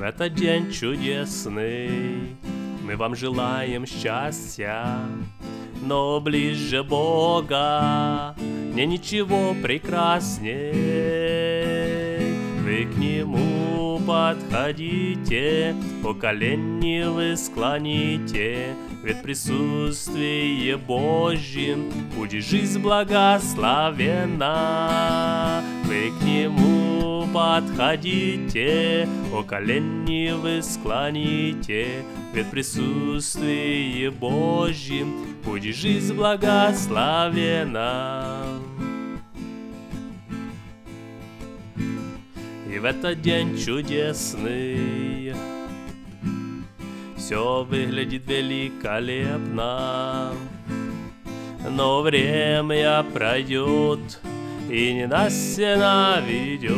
В этот день чудесный мы вам желаем счастья, но ближе Бога не ничего прекрасней. Вы к Нему подходите, по колени вы склоните, ведь присутствие Божьим будет жизнь благословена. Вы к подходите, по колени вы склоните, ведь присутствие Божьим будет жизнь благословена. И в этот день чудесный Все выглядит великолепно Но время пройдет И не нас все наведет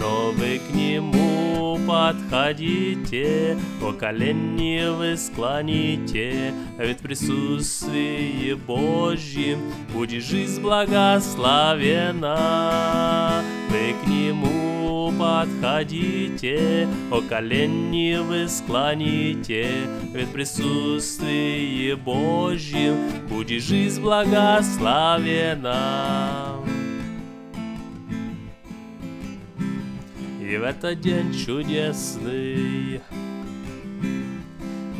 Но вы к нему подходите По колени вы склоните. Ведь в присутствии Божьем Будет жизнь благословена. Вы к нему подходите, о колени вы склоните, ведь в присутствии Божьем будет жизнь благословена. И в этот день чудесный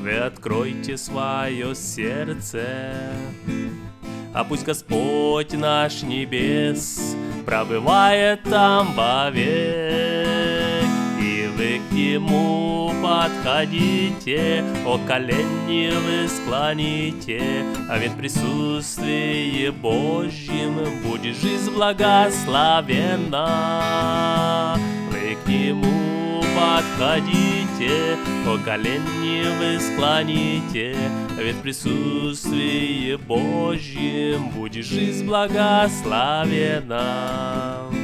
вы откройте свое сердце, а пусть Господь наш небес пробывает там вовек. И вы к Нему подходите, о колени вы склоните, а ведь присутствие Божьим будет жизнь благословена. Вы к Нему подходите, по колени вы склоните, ведь присутствие Божьим будет жизнь благословена.